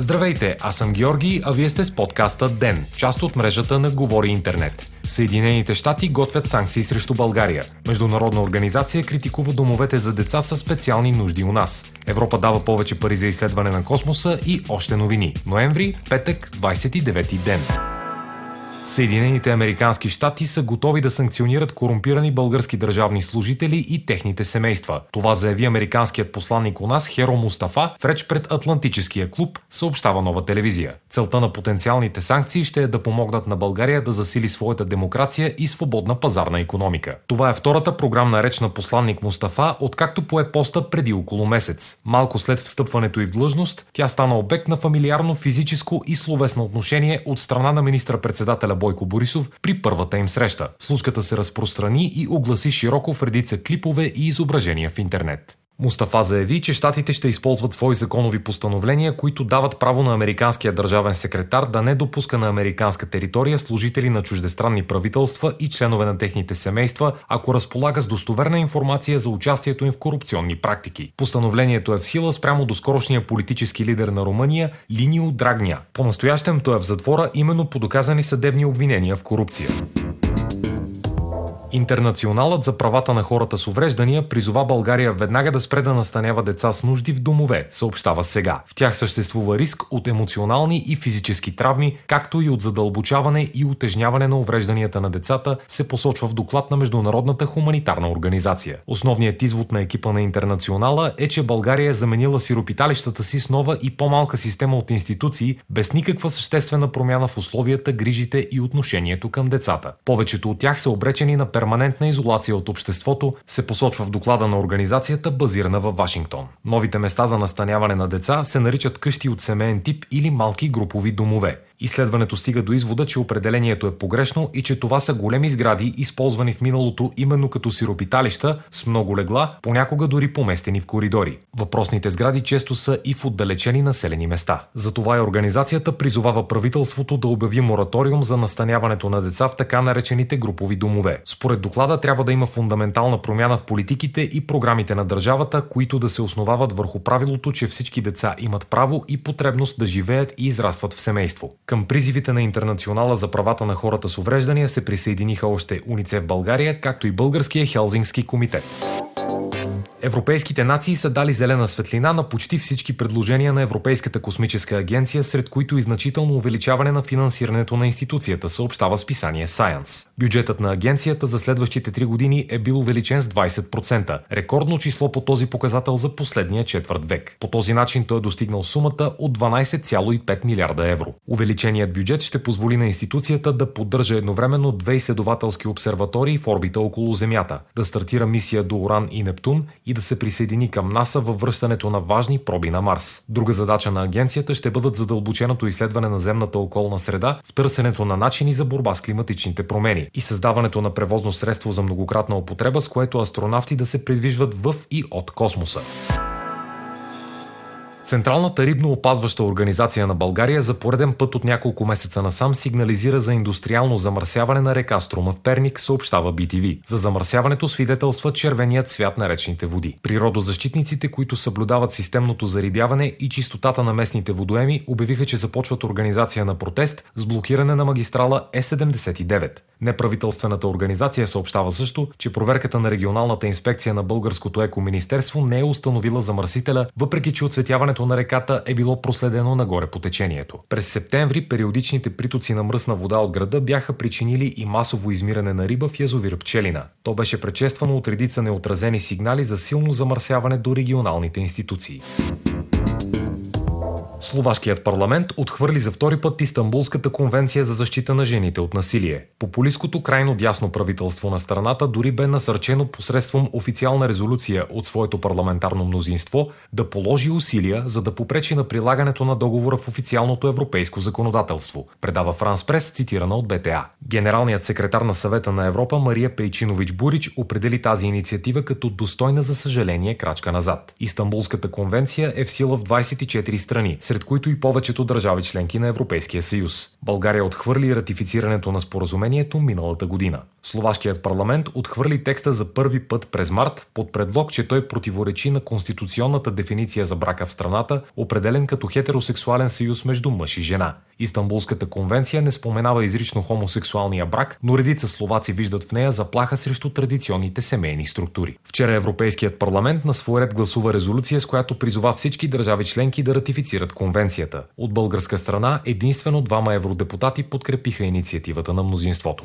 Здравейте, аз съм Георги, а вие сте с подкаста ДЕН, част от мрежата на Говори Интернет. Съединените щати готвят санкции срещу България. Международна организация критикува домовете за деца с специални нужди у нас. Европа дава повече пари за изследване на космоса и още новини. Ноември, петък, 29 ден. Съединените американски щати са готови да санкционират корумпирани български държавни служители и техните семейства. Това заяви американският посланник у нас Херо Мустафа в реч пред Атлантическия клуб, съобщава нова телевизия. Целта на потенциалните санкции ще е да помогнат на България да засили своята демокрация и свободна пазарна економика. Това е втората програмна реч на посланник Мустафа, откакто пое поста преди около месец. Малко след встъпването и в длъжност, тя стана обект на фамилиарно физическо и словесно отношение от страна на министра-председателя Бойко Борисов при първата им среща. Случката се разпространи и огласи широко в редица клипове и изображения в интернет. Мустафа заяви, че щатите ще използват свои законови постановления, които дават право на американския държавен секретар да не допуска на американска територия служители на чуждестранни правителства и членове на техните семейства, ако разполага с достоверна информация за участието им в корупционни практики. Постановлението е в сила спрямо до скорошния политически лидер на Румъния Линио Драгня. По-настоящем той е в затвора именно по доказани съдебни обвинения в корупция. Интернационалът за правата на хората с увреждания призова България веднага да спре да настанява деца с нужди в домове, съобщава сега. В тях съществува риск от емоционални и физически травми, както и от задълбочаване и утежняване на уврежданията на децата, се посочва в доклад на Международната хуманитарна организация. Основният извод на екипа на Интернационала е, че България е заменила сиропиталищата си с нова и по-малка система от институции, без никаква съществена промяна в условията, грижите и отношението към децата. Повечето от тях са обречени на перманентна изолация от обществото, се посочва в доклада на организацията, базирана във Вашингтон. Новите места за настаняване на деца се наричат къщи от семейен тип или малки групови домове. Изследването стига до извода, че определението е погрешно и че това са големи сгради, използвани в миналото именно като сиропиталища с много легла, понякога дори поместени в коридори. Въпросните сгради често са и в отдалечени населени места. Затова и организацията призовава правителството да обяви мораториум за настаняването на деца в така наречените групови домове. Според доклада трябва да има фундаментална промяна в политиките и програмите на държавата, които да се основават върху правилото, че всички деца имат право и потребност да живеят и израстват в семейство. Към призивите на Интернационала за правата на хората с увреждания се присъединиха още Уницев България, както и Българския Хелзингски комитет. Европейските нации са дали зелена светлина на почти всички предложения на Европейската космическа агенция, сред които и значително увеличаване на финансирането на институцията, съобщава списание Science. Бюджетът на агенцията за следващите три години е бил увеличен с 20%, рекордно число по този показател за последния четвърт век. По този начин той е достигнал сумата от 12,5 милиарда евро. Увеличеният бюджет ще позволи на институцията да поддържа едновременно две изследователски обсерватории в орбита около Земята, да стартира мисия до Уран и Нептун и да се присъедини към НАСА във връщането на важни проби на Марс. Друга задача на агенцията ще бъдат задълбоченото изследване на земната околна среда в търсенето на начини за борба с климатичните промени и създаването на превозно средство за многократна употреба, с което астронавти да се придвижват в и от космоса. Централната рибно опазваща организация на България за пореден път от няколко месеца насам сигнализира за индустриално замърсяване на река Струма в Перник, съобщава BTV. За замърсяването свидетелства червеният цвят на речните води. Природозащитниците, които съблюдават системното зарибяване и чистотата на местните водоеми, обявиха, че започват организация на протест с блокиране на магистрала Е79. Неправителствената организация съобщава също, че проверката на регионалната инспекция на Българското екоминистерство не е установила замърсителя, въпреки че оцветяването на реката е било проследено нагоре по течението. През септември периодичните притоци на мръсна вода от града бяха причинили и масово измиране на риба в язовир Пчелина. То беше предшествано от редица неотразени сигнали за силно замърсяване до регионалните институции. Словашкият парламент отхвърли за втори път Истанбулската конвенция за защита на жените от насилие. Популистското крайно дясно правителство на страната дори бе насърчено посредством официална резолюция от своето парламентарно мнозинство да положи усилия за да попречи на прилагането на договора в официалното европейско законодателство, предава Франс Прес, цитирана от БТА. Генералният секретар на съвета на Европа Мария Пейчинович Бурич определи тази инициатива като достойна за съжаление крачка назад. Истанбулската конвенция е в сила в 24 страни, сред които и повечето държави членки на Европейския съюз. България отхвърли ратифицирането на споразумението миналата година. Словашкият парламент отхвърли текста за първи път през март под предлог, че той противоречи на конституционната дефиниция за брака в страната, определен като хетеросексуален съюз между мъж и жена. Истанбулската конвенция не споменава изрично хомосексуалния брак, но редица словаци виждат в нея заплаха срещу традиционните семейни структури. Вчера Европейският парламент на свой ред гласува резолюция, с която призова всички държави членки да ратифицират конвенцията. От българска страна единствено двама евродепутати подкрепиха инициативата на мнозинството.